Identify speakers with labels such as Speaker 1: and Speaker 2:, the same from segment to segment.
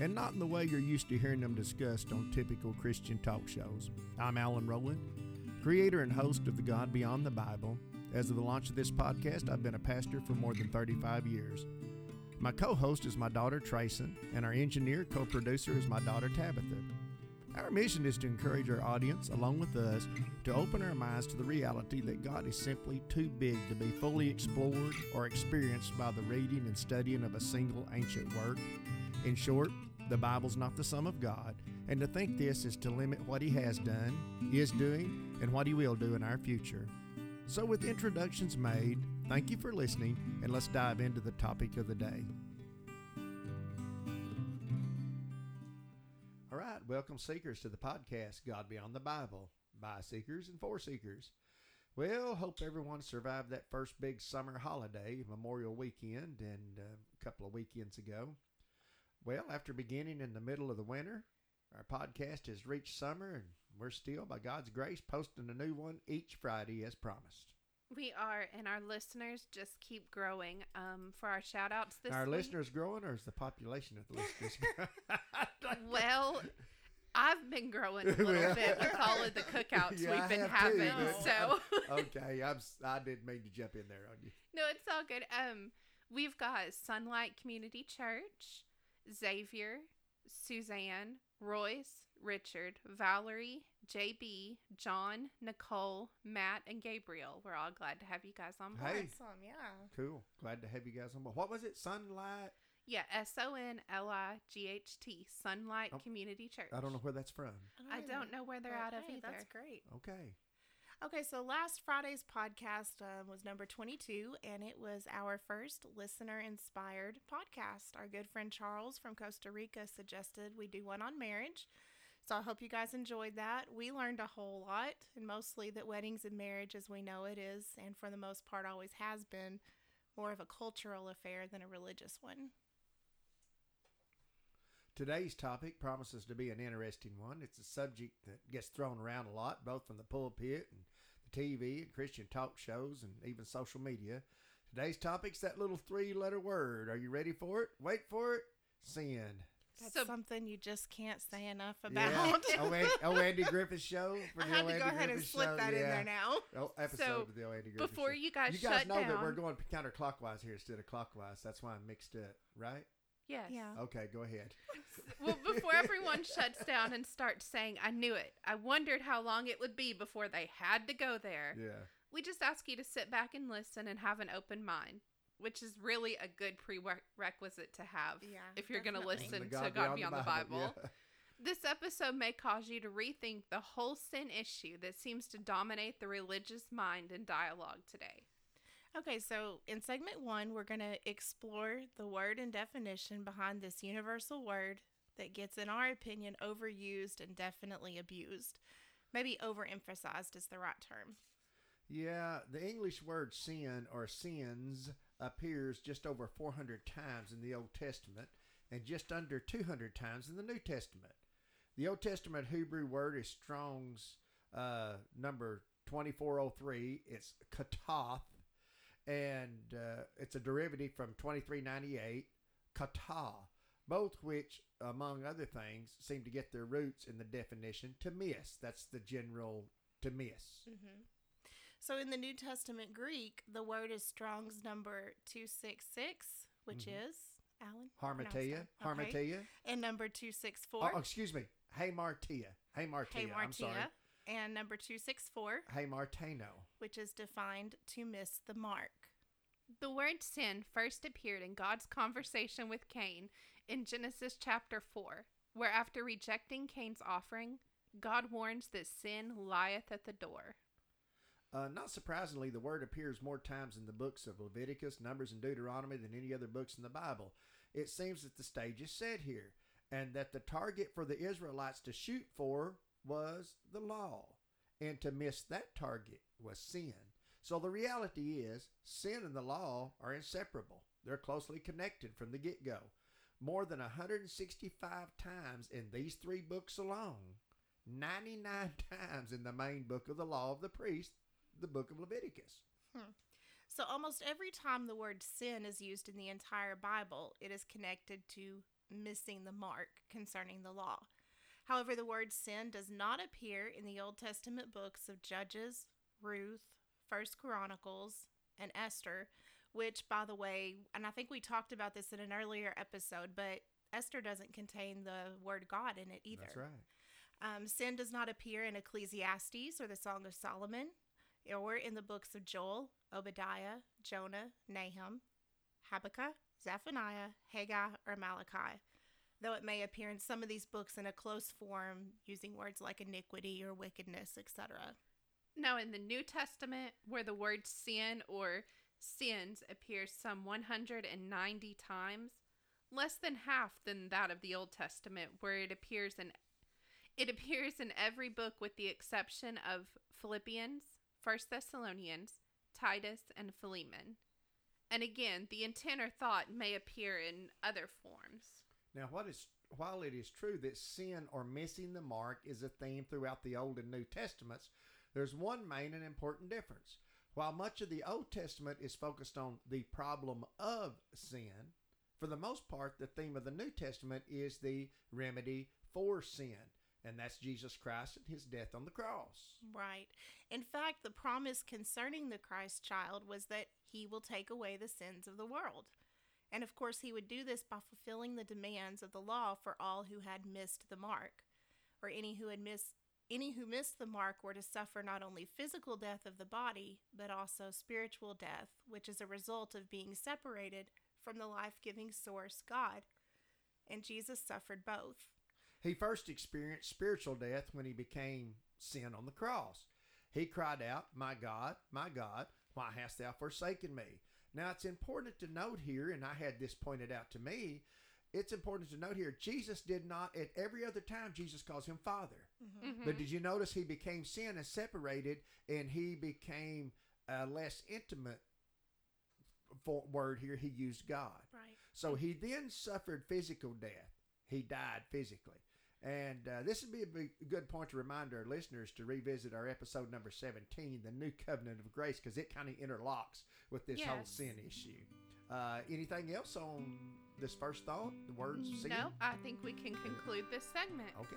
Speaker 1: and not in the way you're used to hearing them discussed on typical Christian talk shows. I'm Alan Rowland, creator and host of The God Beyond the Bible. As of the launch of this podcast, I've been a pastor for more than 35 years. My co host is my daughter Trayson, and our engineer co producer is my daughter Tabitha. Our mission is to encourage our audience, along with us, to open our minds to the reality that God is simply too big to be fully explored or experienced by the reading and studying of a single ancient work. In short, the Bible's not the sum of God, and to think this is to limit what He has done, is doing, and what He will do in our future. So, with introductions made, thank you for listening, and let's dive into the topic of the day. All right, welcome, seekers, to the podcast God Beyond the Bible by seekers and for seekers. Well, hope everyone survived that first big summer holiday, Memorial Weekend, and uh, a couple of weekends ago. Well, after beginning in the middle of the winter, our podcast has reached summer, and we're still, by God's grace, posting a new one each Friday as promised.
Speaker 2: We are, and our listeners just keep growing. Um, for our shout outs this
Speaker 1: Our
Speaker 2: week,
Speaker 1: listeners growing, or is the population of the listeners growing?
Speaker 2: well, I've been growing a little bit with all of the cookouts
Speaker 1: Yeah,
Speaker 2: we've been
Speaker 1: too,
Speaker 2: having.
Speaker 1: but-
Speaker 2: so
Speaker 1: okay, I'm, I didn't mean to jump in there on you.
Speaker 2: no, it's all good. Um, we've got Sunlight Community Church, Xavier, Suzanne, Royce, Richard, Valerie, JB, John, Nicole, Matt, and Gabriel. We're all glad to have you guys on board.
Speaker 1: Hey.
Speaker 3: Awesome, yeah.
Speaker 1: Cool. Glad to have you guys on board. What was it? Sunlight?
Speaker 2: Yeah, S O N L I G H T, Sunlight
Speaker 1: Oh,
Speaker 2: Community Church.
Speaker 1: I don't know where that's from.
Speaker 2: I don't know where they're out of
Speaker 3: hey,
Speaker 2: either.
Speaker 3: That's great.
Speaker 1: Okay.
Speaker 3: Okay, so last Friday's podcast um, was number 22, and it was our first listener inspired podcast. Our good friend Charles from Costa Rica suggested we do one on marriage. So I hope you guys enjoyed that. We learned a whole lot, and mostly that weddings and marriage, as we know it is, and for the most part always has been, more of a cultural affair than a religious one.
Speaker 1: Today's topic promises to be an interesting one. It's a subject that gets thrown around a lot, both from the pulpit and TV and Christian talk shows and even social media. Today's topic's that little three letter word. Are you ready for it? Wait for it. Sin.
Speaker 3: That's
Speaker 2: So-
Speaker 3: something you just can't say enough
Speaker 1: Yeah.
Speaker 3: about.
Speaker 1: oh, Andy, oh, Andy Griffith show. For
Speaker 3: I
Speaker 1: the
Speaker 3: had to go
Speaker 1: Andy
Speaker 3: ahead and slip
Speaker 1: show.
Speaker 3: that in there now.
Speaker 1: Oh, episode
Speaker 2: So,
Speaker 1: of the old Andy Griffith
Speaker 2: before
Speaker 1: show.
Speaker 2: you guys
Speaker 1: you guys
Speaker 2: shut
Speaker 1: know that we're going counterclockwise here instead of clockwise. That's why I'm mixed up, right?
Speaker 2: Yes.
Speaker 3: Yeah.
Speaker 1: Okay, go ahead.
Speaker 2: Well, before everyone shuts down and starts saying, I knew it, I wondered how long it would be before they had to go there.
Speaker 1: Yeah.
Speaker 2: We just ask you to sit back and listen and have an open mind, which is really a good prerequisite to have
Speaker 3: Yeah,
Speaker 2: if you're going to listen
Speaker 1: The
Speaker 2: to God Beyond the Bible.
Speaker 1: yeah.
Speaker 2: This episode may cause you to rethink the whole sin issue that seems to dominate the religious mind and dialogue today.
Speaker 3: Okay, so in segment one, we're going to explore the word and definition behind this universal word that gets, in our opinion, overused and definitely abused. Maybe overemphasized is the right term.
Speaker 1: Yeah, the English word sin or sins appears just over 400 times in the Old Testament and just under 200 times in the New Testament. The Old Testament Hebrew word is Strong's uh, number 2403. It's katath, and uh, it's a derivative from 2398, kata, both which, among other things, seem to get their roots in the definition to miss. That's the general to miss.
Speaker 3: So in the New Testament Greek, the word is Strong's number 266, which is, Alan? pronounce
Speaker 1: Harmatia.
Speaker 3: Okay.
Speaker 1: Harmatia.
Speaker 3: And number 264,
Speaker 1: Oh, excuse me. Hamartia. Hey Martia.
Speaker 3: Hey
Speaker 1: I'm sorry.
Speaker 3: Martia. And number 264,
Speaker 1: Hamartano.
Speaker 3: Which is defined to miss the mark.
Speaker 2: The word sin first appeared in God's conversation with Cain in Genesis chapter 4, where after rejecting Cain's offering, God warns that sin lieth at the door.
Speaker 1: Uh, not surprisingly, the word appears more times in the books of Leviticus, Numbers, and Deuteronomy than any other books in the Bible. It seems that the stage is set here. and that the target for the Israelites to shoot for was the law, and to miss that target was sin. So the reality is, sin and the law are inseparable. They're closely connected from the get go. More than 165 times in these three books alone, 99 times in the main book of the law of the priest, the book of Leviticus. Hmm.
Speaker 3: So, almost every time the word sin is used in the entire Bible, it is connected to missing the mark concerning the law. However, the word sin does not appear in the Old Testament books of Judges, Ruth, First Chronicles, and Esther, which, by the way, and I think we talked about this in an earlier episode, but Esther doesn't contain the word God in it either.
Speaker 1: That's right.
Speaker 3: Um, sin does not appear in Ecclesiastes or the Song of Solomon, or in the books of Joel, Obadiah, Jonah, Nahum, Habakkuk, Zephaniah, Haggai, or Malachi, though it may appear in some of these books in a close form using words like iniquity or wickedness, etc.
Speaker 2: Now, in the New Testament, where the word sin or sins appears some 190 times, less than half than that of the Old Testament, where it appears in it appears in every book with the exception of Philippians, First Thessalonians, Titus, and Philemon. And again, the intent or thought may appear in other forms.
Speaker 1: Now, what is while it is true that sin or missing the mark is a theme throughout the Old and New Testaments, there's one main and important difference. While much of the Old Testament is focused on the problem of sin, for the most part, the theme of the New Testament is the remedy for sin, and that's Jesus Christ and his death on the cross.
Speaker 3: Right. In fact, the promise concerning the Christ child was that he will take away the sins of the world. And of course, he would do this by fulfilling the demands of the law for all who had missed the mark, or any who had missed any who missed the mark were to suffer not only physical death of the body, but also spiritual death, which is a result of being separated from the life giving source, God. And Jesus suffered both.
Speaker 1: He first experienced spiritual death when he became sin on the cross. He cried out, My God, my God, why hast thou forsaken me? Now it's important to note here, and I had this pointed out to me, it's important to note here, Jesus did not, at every other time, Jesus calls him Father.
Speaker 2: Mhm.
Speaker 1: But did you notice he became sin and separated, and he became a less intimate for word here? He used God.
Speaker 3: Right.
Speaker 1: So he then suffered physical death. He died physically. And uh, this would be a big, good point to remind our listeners to revisit our episode number 17, The New Covenant of Grace, because it kind of interlocks with this whole sin issue. Uh, anything else on this first thought? The words sin?
Speaker 2: No, I think we can conclude this segment.
Speaker 1: Okay.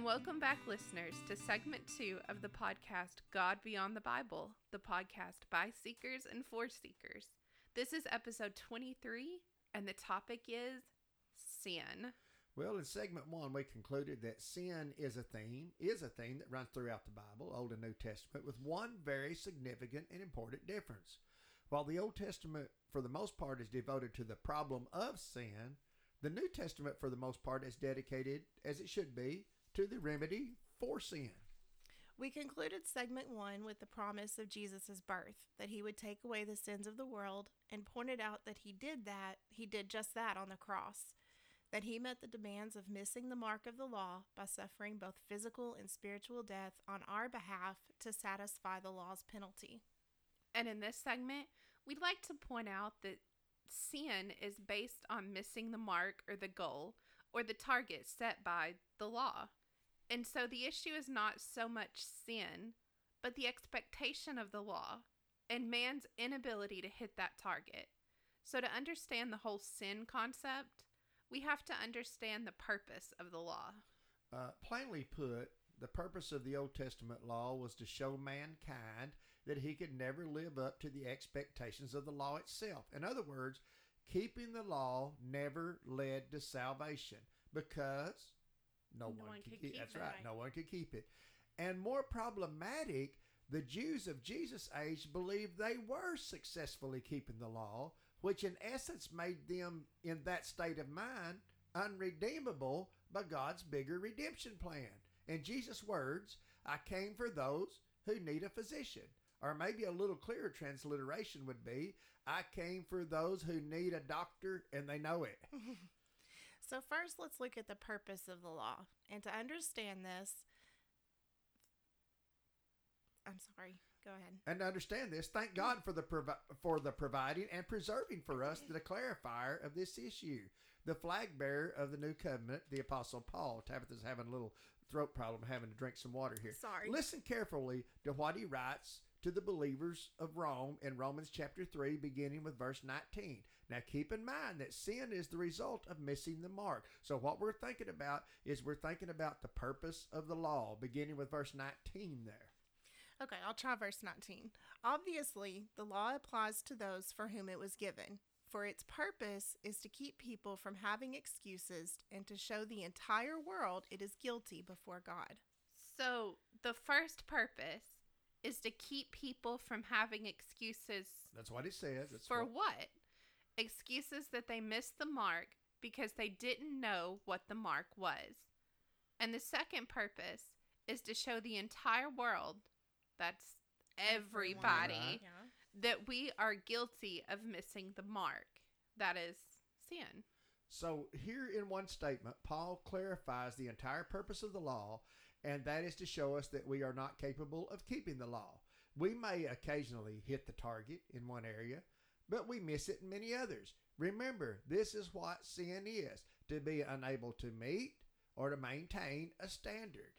Speaker 2: And welcome back, listeners, to segment two of the podcast God Beyond the Bible, the podcast by seekers and for seekers. This is episode 23, and the topic is sin.
Speaker 1: Well, in segment one, we concluded that sin is a theme, is a theme that runs throughout the Bible, Old and New Testament, with one very significant and important difference. While the Old Testament, for the most part, is devoted to the problem of sin, the New Testament, for the most part, is dedicated, as it should be, to the remedy for sin.
Speaker 3: We concluded segment one with the promise of Jesus' birth, that he would take away the sins of the world, and pointed out that he did that, he did just that on the cross, that he met the demands of missing the mark of the law by suffering both physical and spiritual death on our behalf to satisfy the law's penalty.
Speaker 2: And in this segment, we'd like to point out that sin is based on missing the mark or the goal or the target set by the law. And so the issue is not so much sin, but the expectation of the law and man's inability to hit that target. So, to understand the whole sin concept, we have to understand the purpose of the law.
Speaker 1: Uh, plainly put, the purpose of the Old Testament law was to show mankind that he could never live up to the expectations of the law itself. In other words, keeping the law never led to salvation because no,
Speaker 2: No
Speaker 1: one,
Speaker 2: one
Speaker 1: could
Speaker 2: could
Speaker 1: keep
Speaker 2: keep
Speaker 1: That's right. No one could keep it. And more problematic, the Jews of Jesus' age believed they were successfully keeping the law, which in essence made them in that state of mind unredeemable by God's bigger redemption plan. In Jesus' words, I came for those who need a physician. Or maybe a little clearer transliteration would be, I came for those who need a doctor and they know it.
Speaker 3: So, first, let's look at the purpose of the law. And to understand this, I'm sorry, go ahead.
Speaker 1: And to understand this, thank God for the provi- for the providing and preserving for us the clarifier of this issue, the flag bearer of the new covenant, the apostle Paul. Tabitha's having a little throat problem, having to drink some water here.
Speaker 3: Sorry.
Speaker 1: Listen carefully to what he writes to the believers of Rome in Romans chapter 3, beginning with verse 19. Now, keep in mind that sin is the result of missing the mark. So, what we're thinking about is we're thinking about the purpose of the law, beginning with verse 19 there.
Speaker 3: Okay, I'll try verse 19. Obviously, the law applies to those for whom it was given, for its purpose is to keep people from having excuses and to show the entire world it is guilty before God.
Speaker 2: So, the first purpose is to keep people from having excuses
Speaker 1: That's what it says. That's
Speaker 2: for
Speaker 1: what-
Speaker 2: what? Excuses that they missed the mark because they didn't know what the mark was. And the second purpose is to show the entire world that's everybody
Speaker 1: Right.
Speaker 3: Yeah.
Speaker 2: that we are guilty of missing the mark. That is sin.
Speaker 1: So, here in one statement, Paul clarifies the entire purpose of the law, and that is to show us that we are not capable of keeping the law. We may occasionally hit the target in one area, but we miss it in many others. Remember, this is what sin is to be unable to meet or to maintain a standard.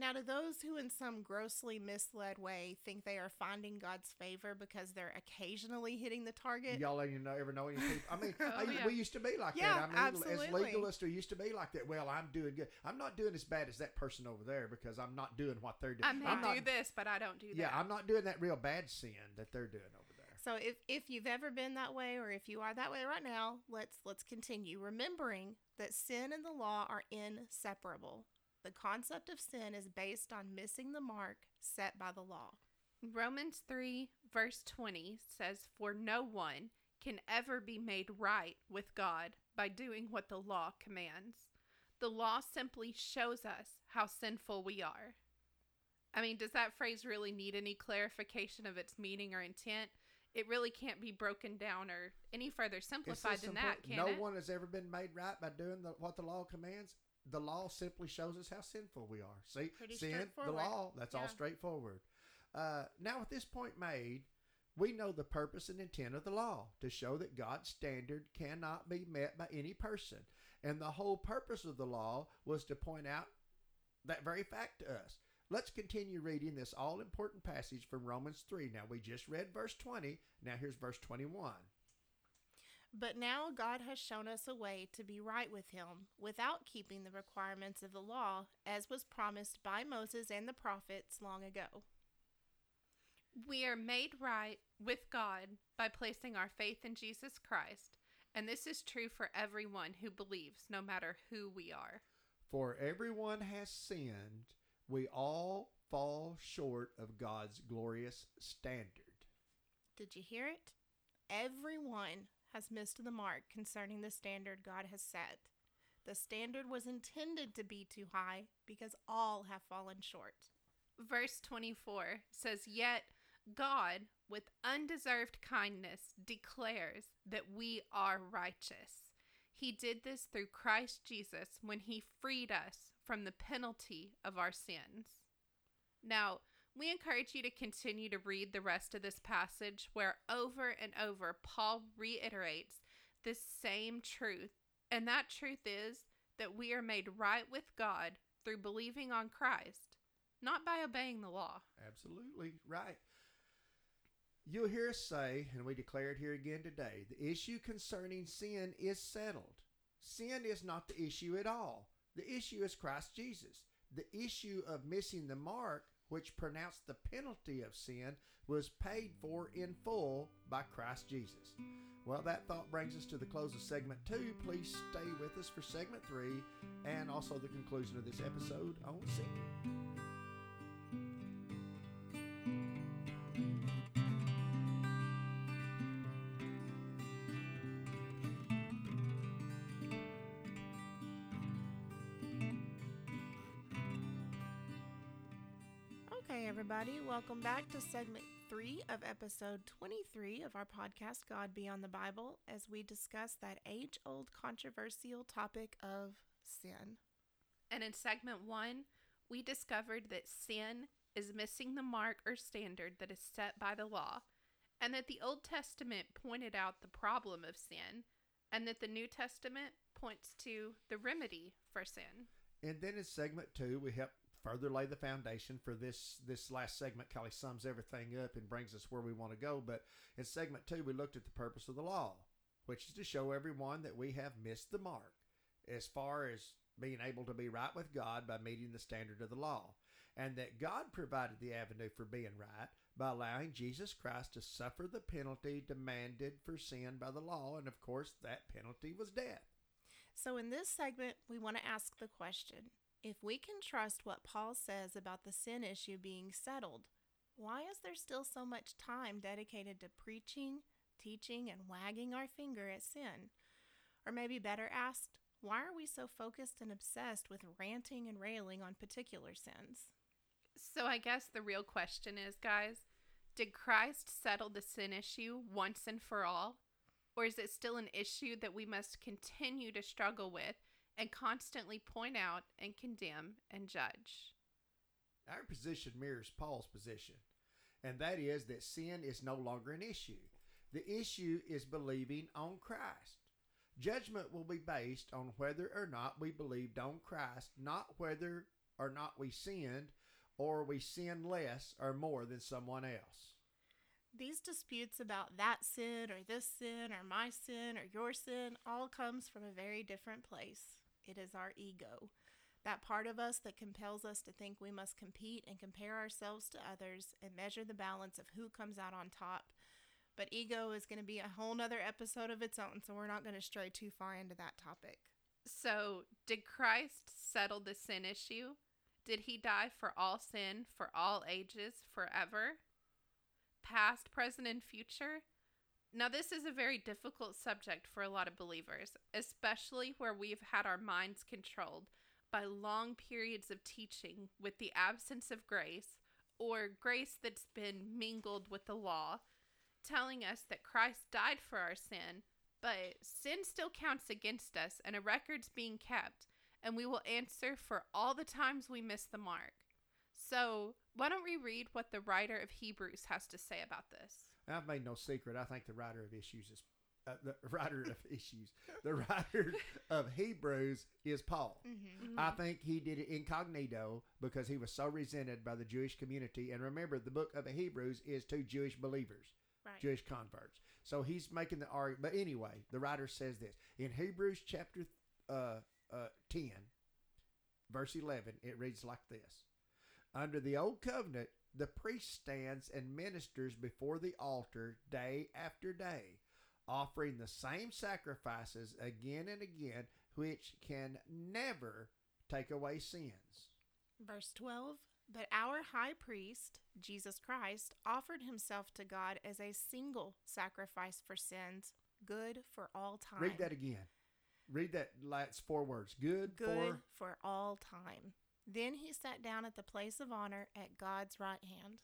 Speaker 3: Now, to those who, in some grossly misled way, think they are finding God's favor because they're occasionally hitting the target,
Speaker 1: Y'all ain't know, ever know any people? I mean,
Speaker 2: Oh,
Speaker 1: I-
Speaker 2: yeah.
Speaker 1: we used to be like
Speaker 3: Yeah,
Speaker 1: that. I mean, as legalists, we used to be like that. Well, I'm doing good. I'm not doing as bad as that person over there because I'm not doing what they're doing.
Speaker 2: I may
Speaker 1: I'm not,
Speaker 2: do this, but I don't do that.
Speaker 1: Yeah, I'm not doing that real bad sin that they're doing over there.
Speaker 3: So if if you've ever been that way or if you are that way right now, let's let's continue remembering that sin and the law are inseparable. The concept of sin is based on missing the mark set by the law.
Speaker 2: Romans 3, verse 20 says, For no one can ever be made right with God by doing what the law commands. The law simply shows us how sinful we are. I mean, does that phrase really need any clarification of its meaning or intent? It really can't be broken down or any further simplified than
Speaker 1: simple.
Speaker 2: that, can it?
Speaker 1: no
Speaker 2: it?
Speaker 1: one has ever been made right by doing the, what the law commands. The law simply shows us how sinful we are. See,
Speaker 3: Pretty
Speaker 1: sin, the law, that's all straightforward. Uh, now, at this point made, we know the purpose and intent of the law to show that God's standard cannot be met by any person. And the whole purpose of the law was to point out that very fact to us. Let's continue reading this all important passage from Romans 3. Now, we just read verse 20. Now, here's verse 21.
Speaker 3: But now God has shown us a way to be right with him without keeping the requirements of the law as was promised by Moses and the prophets long ago.
Speaker 2: We are made right with God by placing our faith in Jesus Christ, and this is true for everyone who believes, no matter who we are.
Speaker 1: For everyone has sinned, we all fall short of God's glorious standard.
Speaker 3: Did you hear it? Everyone has missed the mark concerning the standard God has set. The standard was intended to be too high because all have fallen short.
Speaker 2: Verse 24 says, Yet God, with undeserved kindness, declares that we are righteous. He did this through Christ Jesus when he freed us from the penalty of our sins. Now, we encourage you to continue to read the rest of this passage where over and over Paul reiterates this same truth. And that truth is that we are made right with God through believing on Christ, not by obeying the law.
Speaker 1: Absolutely right. You'll hear us say, and we declare it here again today the issue concerning sin is settled. Sin is not the issue at all. The issue is Christ Jesus. The issue of missing the mark, which pronounced the penalty of sin, was paid for in full by Christ Jesus. Well, that thought brings us to the close of segment two. Please stay with us for segment three and also the conclusion of this episode on singing.
Speaker 3: Everybody, welcome back to segment three of episode 23 of our podcast, God Beyond the Bible, as we discuss that age old controversial topic of sin.
Speaker 2: And in segment one, we discovered that sin is missing the mark or standard that is set by the law, and that the Old Testament pointed out the problem of sin, and that the New Testament points to the remedy for sin.
Speaker 1: And then in segment two, we help further lay the foundation for this this last segment. Kelly sums everything up and brings us where we want to go. But in segment two, we looked at the purpose of the law, which is to show everyone that we have missed the mark as far as being able to be right with God by meeting the standard of the law, and that God provided the avenue for being right by allowing Jesus Christ to suffer the penalty demanded for sin by the law, and of course, that penalty was death.
Speaker 3: So, in this segment, we want to ask the question if we can trust what Paul says about the sin issue being settled, why is there still so much time dedicated to preaching, teaching, and wagging our finger at sin? Or maybe better asked, why are we so focused and obsessed with ranting and railing on particular sins?
Speaker 2: So, I guess the real question is, guys, did Christ settle the sin issue once and for all? Or is it still an issue that we must continue to struggle with and constantly point out and condemn and judge?
Speaker 1: Our position mirrors Paul's position, and that is that sin is no longer an issue. The issue is believing on Christ. Judgment will be based on whether or not we believed on Christ, not whether or not we sinned or we sin less or more than someone else.
Speaker 3: These disputes about that sin or this sin or my sin or your sin all comes from a very different place. It is our ego. That part of us that compels us to think we must compete and compare ourselves to others and measure the balance of who comes out on top. But ego is going to be a whole nother episode of its own, so we're not going to stray too far into that topic.
Speaker 2: So, did Christ settle the sin issue? Did he die for all sin, for all ages, forever? Past, present, and future? Now, this is a very difficult subject for a lot of believers, especially where we've had our minds controlled by long periods of teaching with the absence of grace, or grace that's been mingled with the law, telling us that Christ died for our sin, but sin still counts against us and a record's being kept, and we will answer for all the times we miss the mark. So, why don't we read what the writer of Hebrews has to say about this?
Speaker 1: I've made no secret. I think the writer of issues is uh, the writer of issues. The writer of Hebrews is Paul.
Speaker 3: Mm-hmm.
Speaker 1: I think he did it incognito because he was so resented by the Jewish community. And remember, the book of the Hebrews is to Jewish believers,
Speaker 3: Right.
Speaker 1: Jewish converts. So he's making the argument. But anyway, the writer says this in Hebrews chapter uh, uh, 10, verse 11, it reads like this Under the old covenant, the priest stands and ministers before the altar day after day, offering the same sacrifices again and again, which can never take away sins.
Speaker 3: Verse 12 But our high priest, Jesus Christ, offered himself to God as a single sacrifice for sins, good for all time.
Speaker 1: Read that again. Read that last four words. Good,
Speaker 3: Good
Speaker 1: for.
Speaker 3: for all time. Then he sat down at the place of honor at God's right hand.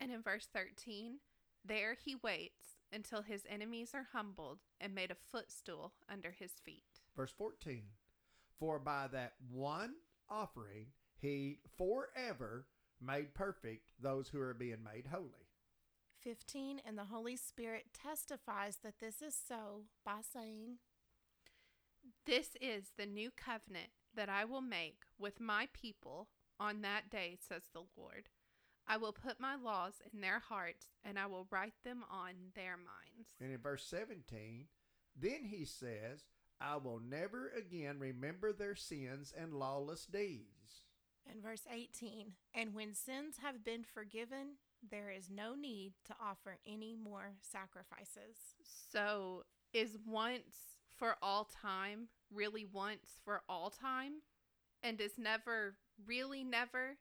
Speaker 2: And in verse 13, there he waits until his enemies are humbled and made a footstool under his feet.
Speaker 1: Verse 14. For by that one offering he forever made perfect those who are being made holy.
Speaker 3: 15 And the Holy Spirit testifies that this is so by saying,
Speaker 2: This is the new covenant that I will make with my people on that day, says the Lord. I will put my laws in their hearts and I will write them on their minds.
Speaker 1: And in verse 17, then he says, I will never again remember their sins and lawless deeds.
Speaker 3: and verse 18 And when sins have been forgiven, there is no need to offer any more sacrifices.
Speaker 2: So, is once for all time really once for all time? And is never really never?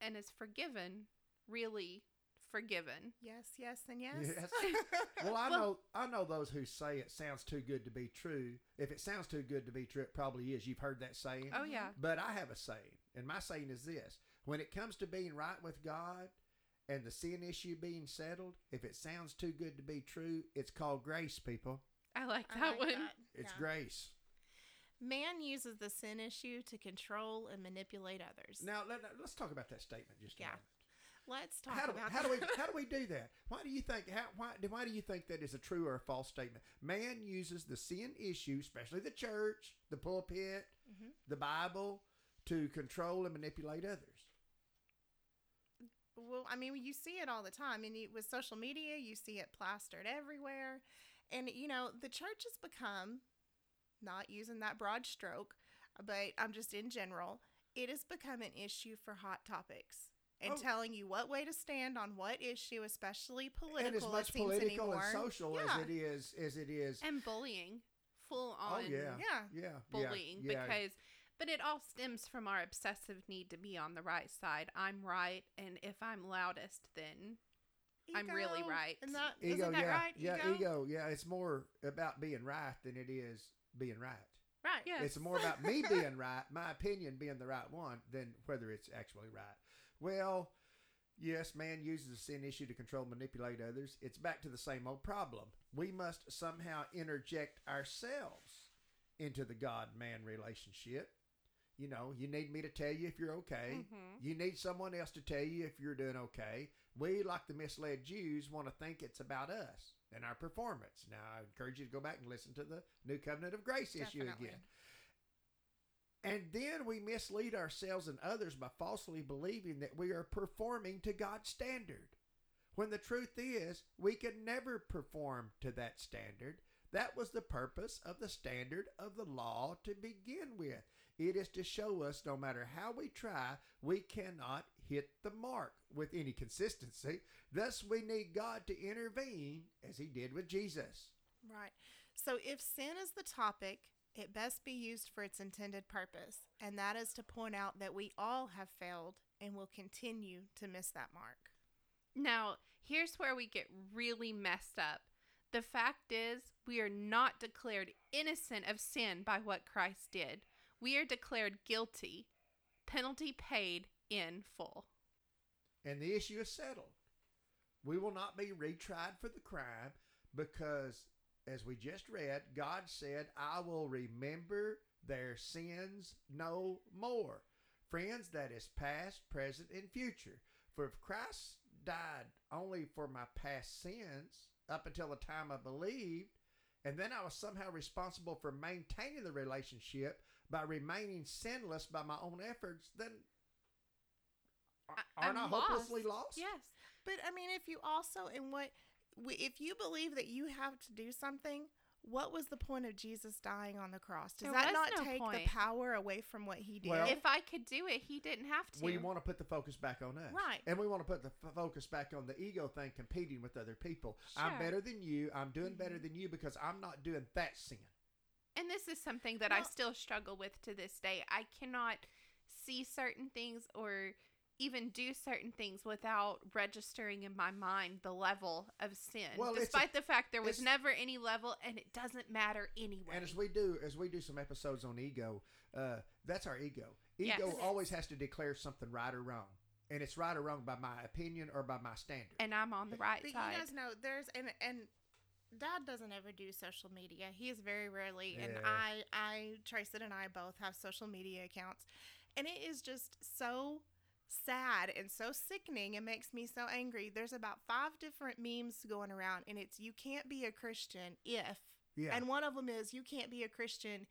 Speaker 2: And is forgiven really forgiven?
Speaker 3: Yes, yes, and yes.
Speaker 1: Yes. Well, I
Speaker 2: Well-
Speaker 1: know I know those who say it sounds too good to be true. If it sounds too good to be true, it probably is. You've heard that saying.
Speaker 2: Oh, yeah. Mm-hmm.
Speaker 1: But I have a saying, and my saying is this When it comes to being right with God and the sin issue being settled, if it sounds too good to be true, it's called grace, people.
Speaker 2: I like
Speaker 3: I
Speaker 2: that
Speaker 3: like
Speaker 2: one.
Speaker 3: that.
Speaker 1: It's
Speaker 3: Yeah.
Speaker 1: grace.
Speaker 3: Man uses the sin issue to control and manipulate others.
Speaker 1: Now let, us talk about that statement just a
Speaker 3: Yeah. Let's talk
Speaker 1: How do,
Speaker 3: about
Speaker 1: how do we how do we do that? Why do you think how why why do you think that is a true or a false statement? Man uses the sin issue, especially the church, the pulpit,
Speaker 3: Mhm.
Speaker 1: the Bible, to control and manipulate others.
Speaker 3: Well, I mean, you see it all the time. And you, with social media, you see it plastered everywhere. And, you know, the church has become, not using that broad stroke, but I'm just in general, it has become an issue for hot topics. And
Speaker 1: Oh.
Speaker 3: telling you what way to stand on what issue, especially political,
Speaker 1: and as much
Speaker 3: it seems
Speaker 1: political
Speaker 3: anymore.
Speaker 1: and social
Speaker 3: Yeah.
Speaker 1: as it is as it is.
Speaker 2: And bullying. Full
Speaker 1: oh,
Speaker 2: on, Oh
Speaker 1: yeah,
Speaker 3: Yeah.
Speaker 1: yeah,
Speaker 2: bullying
Speaker 1: yeah, yeah.
Speaker 2: because but it all stems from our obsessive need to be on the right side. I'm right and if I'm loudest then I'm really right.
Speaker 3: And that,
Speaker 1: ego,
Speaker 3: isn't that
Speaker 1: yeah,
Speaker 3: right?
Speaker 1: yeah, ego, yeah. It's more about being right than it is being right.
Speaker 3: Right.
Speaker 2: Yes.
Speaker 1: It's more about me being right, my opinion being the right one, than whether it's actually right. Well, yes, man uses the sin issue to control, manipulate others. It's back to the same old problem. We must somehow interject ourselves into the God man relationship. You know, you need me to tell you if you're okay.
Speaker 2: Mhm.
Speaker 1: You need someone else to tell you if you're doing okay. We, like the misled Jews, want to think it's about us and our performance. Now, I encourage you to go back and listen to the New Covenant of Grace issue again. And then we mislead ourselves and others by falsely believing that we are performing to God's standard. When the truth is, we can never perform to that standard. That was the purpose of the standard of the law to begin with. It is to show us no matter how we try, we cannot hit the mark with any consistency. Thus, we need God to intervene as He did with Jesus.
Speaker 3: Right. So if sin is the topic, it best be used for its intended purpose, and that is to point out that we all have failed and will continue to miss that mark.
Speaker 2: Now, here's where we get really messed up. The fact is, we are not declared innocent of sin by what Christ did. We are declared guilty, penalty paid in full.
Speaker 1: and the issue is settled. We will not be retried for the crime because, as we just read, God said, I will remember their sins no more. Friends, that is past, present, and future. For if Christ died only for my past sins up until the time I believed, and then I was somehow responsible for maintaining the relationship by remaining sinless by my own efforts, then aren't I
Speaker 2: I'm
Speaker 1: hopelessly lost?
Speaker 2: Yes.
Speaker 3: But I mean, if you also, in what, if you believe that you have to do something, what was the point of Jesus dying on the cross? Does
Speaker 2: There
Speaker 3: that not
Speaker 2: no
Speaker 3: take
Speaker 2: point.
Speaker 3: the power away from what he did?
Speaker 1: Well-
Speaker 2: If I could do it, he didn't have to.
Speaker 1: Well, we want to put the focus back on us.
Speaker 3: Right.
Speaker 1: And we want to put the f- focus back on the ego thing, competing with other people. I'm better than you. I'm doing better mm-hmm. than you because I'm not doing that sin.
Speaker 2: And this is something that I still struggle with to this day. I cannot see certain things or even do certain things without registering in my mind the level of sin.
Speaker 1: Well, it's a-
Speaker 2: despite the fact there was never any level and it doesn't matter anyway.
Speaker 1: And as we do, as we do some episodes on ego, uh, that's our ego. Ego
Speaker 2: Yes.
Speaker 1: always has to declare something right or wrong, and it's right or wrong by my opinion or by my standard.
Speaker 2: and I'm on the right
Speaker 3: But
Speaker 2: side.
Speaker 3: you guys know there's and and Dad doesn't ever do social media. He is very rarely, and I I Trace it and I both have social media accounts, and it is just so sad and so sickening. It makes me so angry. There's about five different memes going around, and it's you can't be a Christian if,
Speaker 1: yeah.
Speaker 3: and one of them is you can't be a Christian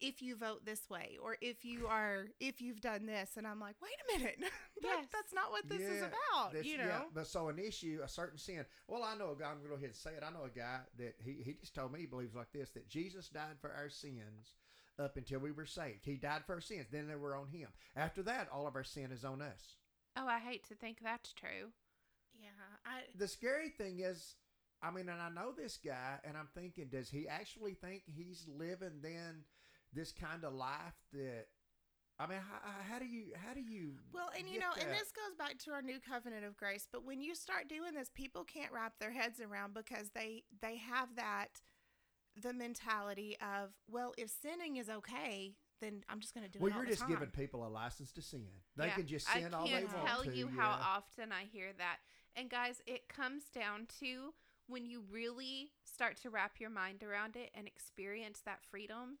Speaker 3: if you vote this way or if you are if you've done this and i'm like wait a minute that,
Speaker 2: Yes.
Speaker 3: that's not what this is about
Speaker 1: This-
Speaker 3: you know
Speaker 1: yeah, but so an issue, a certain sin. Well, I know a guy. I'm going to go ahead and say it. I know a guy that he, he just told me he believes like this that Jesus died for our sins up until we were saved. He died for our sins. Then they were on him. After that, all of our sin is on us.
Speaker 2: oh, I hate to think that's true.
Speaker 3: yeah i
Speaker 1: The scary thing is, I mean, and I know this guy, and I'm thinking, does he actually think he's living then this kind of life that? I mean, how, how do you how do you?
Speaker 3: Well, and you
Speaker 1: get
Speaker 3: know, and this goes back to our new covenant of grace. But when you start doing this, people can't wrap their heads around because they they have that the mentality of well, if sinning is okay, then I'm just going to do
Speaker 1: Well,
Speaker 3: it. all
Speaker 1: you're just
Speaker 3: time.
Speaker 1: giving people a license to sin. They
Speaker 2: Yeah,
Speaker 1: can just sin all they want.
Speaker 2: I can't tell
Speaker 1: to.
Speaker 2: you how often I hear that. And guys, it comes down to when you really start to wrap your mind around it and experience that freedom,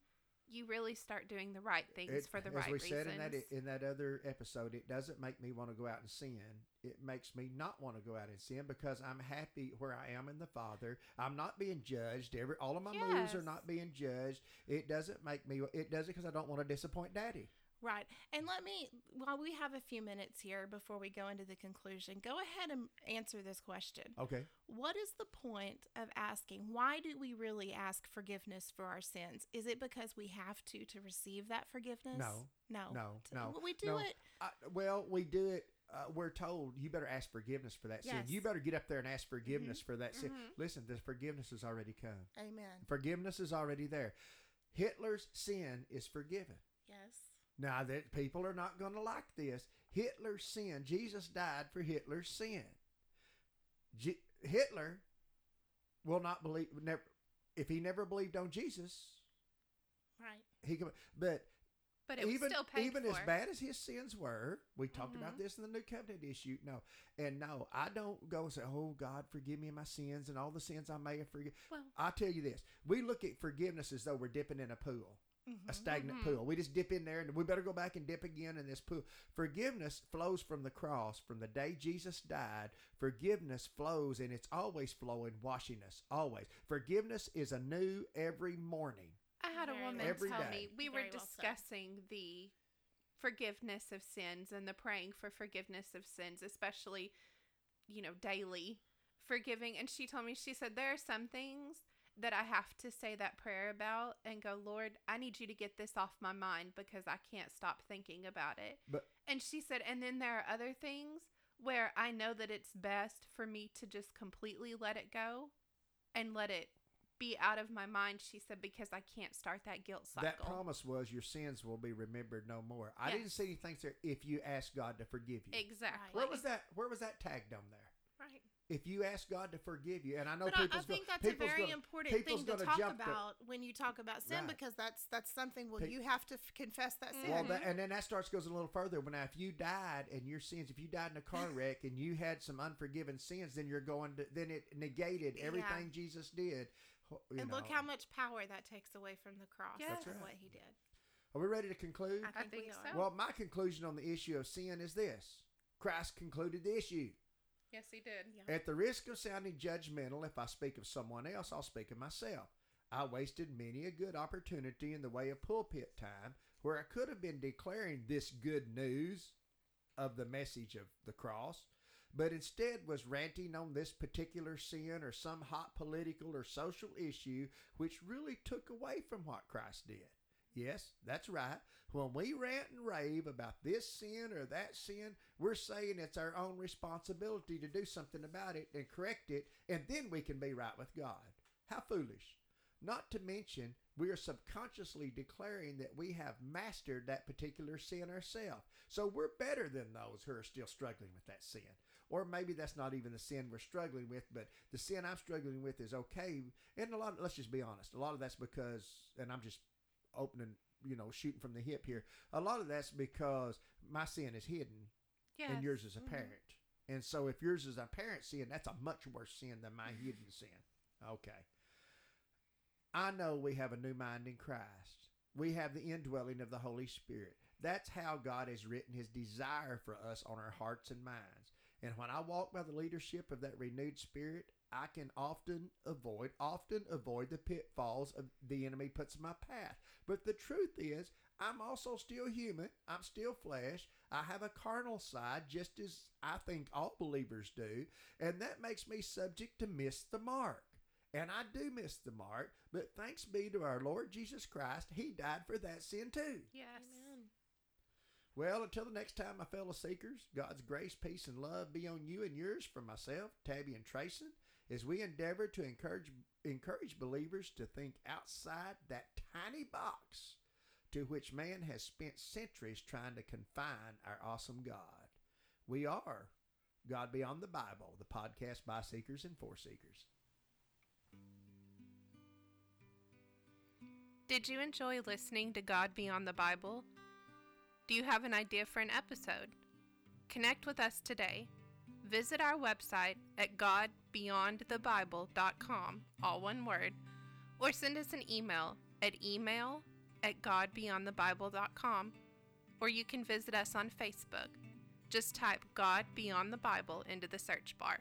Speaker 2: you really start doing the right things
Speaker 1: It-
Speaker 2: for the right reasons.
Speaker 1: as
Speaker 2: right
Speaker 1: we said in that in that other episode, it doesn't make me want to go out and sin. It makes me not want to go out and sin because I'm happy where I am in the Father. I'm not being judged. Every all of my moves are not being judged. It doesn't make me. It does it because I don't want to disappoint Daddy.
Speaker 3: Right. And let me, while we have a few minutes here before we go into the conclusion, go ahead and answer this question.
Speaker 1: Okay.
Speaker 3: What is the point of asking? Why do we really ask forgiveness for our sins? Is it because we have to to receive that forgiveness?
Speaker 1: No.
Speaker 3: No.
Speaker 1: No. No.
Speaker 3: We do
Speaker 1: no.
Speaker 3: it.
Speaker 1: I, well, we do it. Uh, we're told you better ask forgiveness for that sin. You better get up there and ask forgiveness for that sin.
Speaker 2: Mhm.
Speaker 1: Listen, the forgiveness has already come.
Speaker 3: Amen.
Speaker 1: Forgiveness is already there. Hitler's sin is forgiven.
Speaker 3: Yes.
Speaker 1: Now that people are not going to like this, Hitler's sin. Jesus died for Hitler's sin. Hitler will not believe. Never, if he never believed on Jesus,
Speaker 3: Right.
Speaker 1: he could. But
Speaker 2: but it was
Speaker 1: even
Speaker 2: still
Speaker 1: even as bad as his sins were, we talked about
Speaker 2: Mhm.
Speaker 1: this in the New Covenant issue. No, and no, I don't go and say, "Oh God, forgive me my sins and all the sins I may have forgiven."
Speaker 2: Well,
Speaker 1: I tell you this: we look at forgiveness as though we're dipping in a pool
Speaker 3: Mhm.
Speaker 1: a stagnant
Speaker 2: Mhm.
Speaker 1: pool. We just dip in there and we better go back and dip again in this pool. Forgiveness flows from the cross. From the day Jesus died, forgiveness flows and it's always flowing, washing us. Always. Forgiveness is anew every morning.
Speaker 2: I had a woman
Speaker 1: Every
Speaker 2: tell
Speaker 1: day.
Speaker 2: me we were
Speaker 3: Very well said.
Speaker 2: discussing the forgiveness of sins and the praying for forgiveness of sins, especially, you know, daily forgiving. And she told me, she said, there are some things that I have to say that prayer about and go, Lord, I need you to get this off my mind because I can't stop thinking about it.
Speaker 1: But-
Speaker 2: and she said, and then there are other things where I know that it's best for me to just completely let it go and let it be out of my mind, she said, because I can't start that guilt cycle.
Speaker 1: That promise was your sins will be remembered no more. I didn't
Speaker 2: Yes.
Speaker 1: see anything there if you ask God to forgive you.
Speaker 2: Exactly.
Speaker 1: Where was that? Where was that tagged on there?
Speaker 3: Right.
Speaker 1: If you ask God to forgive you, and I know
Speaker 3: But I, I
Speaker 1: people's
Speaker 3: think
Speaker 1: go-
Speaker 3: that's a very
Speaker 1: gonna-
Speaker 3: important thing to talk
Speaker 1: jump to-
Speaker 3: about when you talk about sin
Speaker 1: Right.
Speaker 3: because that's that's something well
Speaker 1: Pe-
Speaker 3: you have to f- confess that sin.
Speaker 1: Well, that, and then that starts goes a little further. When now, if you died and your sins, if you died in a car wreck and you had some unforgiven sins, then you're going to then it negated
Speaker 3: Yeah.
Speaker 1: everything Jesus did. Ho- you
Speaker 3: and look how much power that takes away from the cross.
Speaker 2: That's
Speaker 1: right.
Speaker 3: what he did.
Speaker 1: Are we ready to conclude?
Speaker 3: I think,
Speaker 2: I
Speaker 3: we
Speaker 2: think
Speaker 3: are.
Speaker 2: so.
Speaker 1: Well, my conclusion on the issue of sin is this: Christ concluded the issue.
Speaker 2: Yes, he did.
Speaker 3: Yeah.
Speaker 1: At the risk of sounding judgmental, if I speak of someone else, I'll speak of myself. I wasted many a good opportunity in the way of pulpit time where I could have been declaring this good news of the message of the cross, but instead was ranting on this particular sin or some hot political or social issue which really took away from what Christ did. Yes, that's right. When we rant and rave about this sin or that sin, we're saying it's our own responsibility to do something about it and correct it, and then we can be right with God. How foolish. Not to mention, we are subconsciously declaring that we have mastered that particular sin ourselves. So we're better than those who are still struggling with that sin. Or maybe that's not even the sin we're struggling with, but the sin I'm struggling with is okay. And a lot, let's just be honest, a lot of that's because, and I'm just opening, you know, shooting from the hip here. A lot of that's because my sin is hidden
Speaker 2: Yes.
Speaker 1: and yours is apparent. Mm-hmm. And so if yours is apparent sin, that's a much worse sin than my hidden sin. Okay. I know we have a new mind in Christ. We have the indwelling of the Holy Spirit. That's how God has written his desire for us on our hearts and minds. And when I walk by the leadership of that renewed spirit, I can often avoid, often avoid the pitfalls of the enemy puts in my path. But the truth is, I'm also still human. I'm still flesh. I have a carnal side, just as I think all believers do, and that makes me subject to miss the mark. And I do miss the mark, but thanks be to our Lord Jesus Christ, He died for that sin too.
Speaker 2: Yes.
Speaker 3: Amen.
Speaker 1: Well, until the next time, my fellow seekers, God's grace, peace, and love be on you and yours from myself, Tabby, and Trayson, as we endeavor to encourage encourage believers to think outside that tiny box to which man has spent centuries trying to confine our awesome God. We are God Beyond the Bible, the podcast by seekers and for seekers.
Speaker 2: Did you enjoy listening to God Beyond the Bible? Do you have an idea for an episode? Connect with us today. Visit our website at godbeyondthebible.com, all one word, or send us an email at email at godbeyondthebible.com, or you can visit us on Facebook. Just type God Beyond the Bible into the search bar.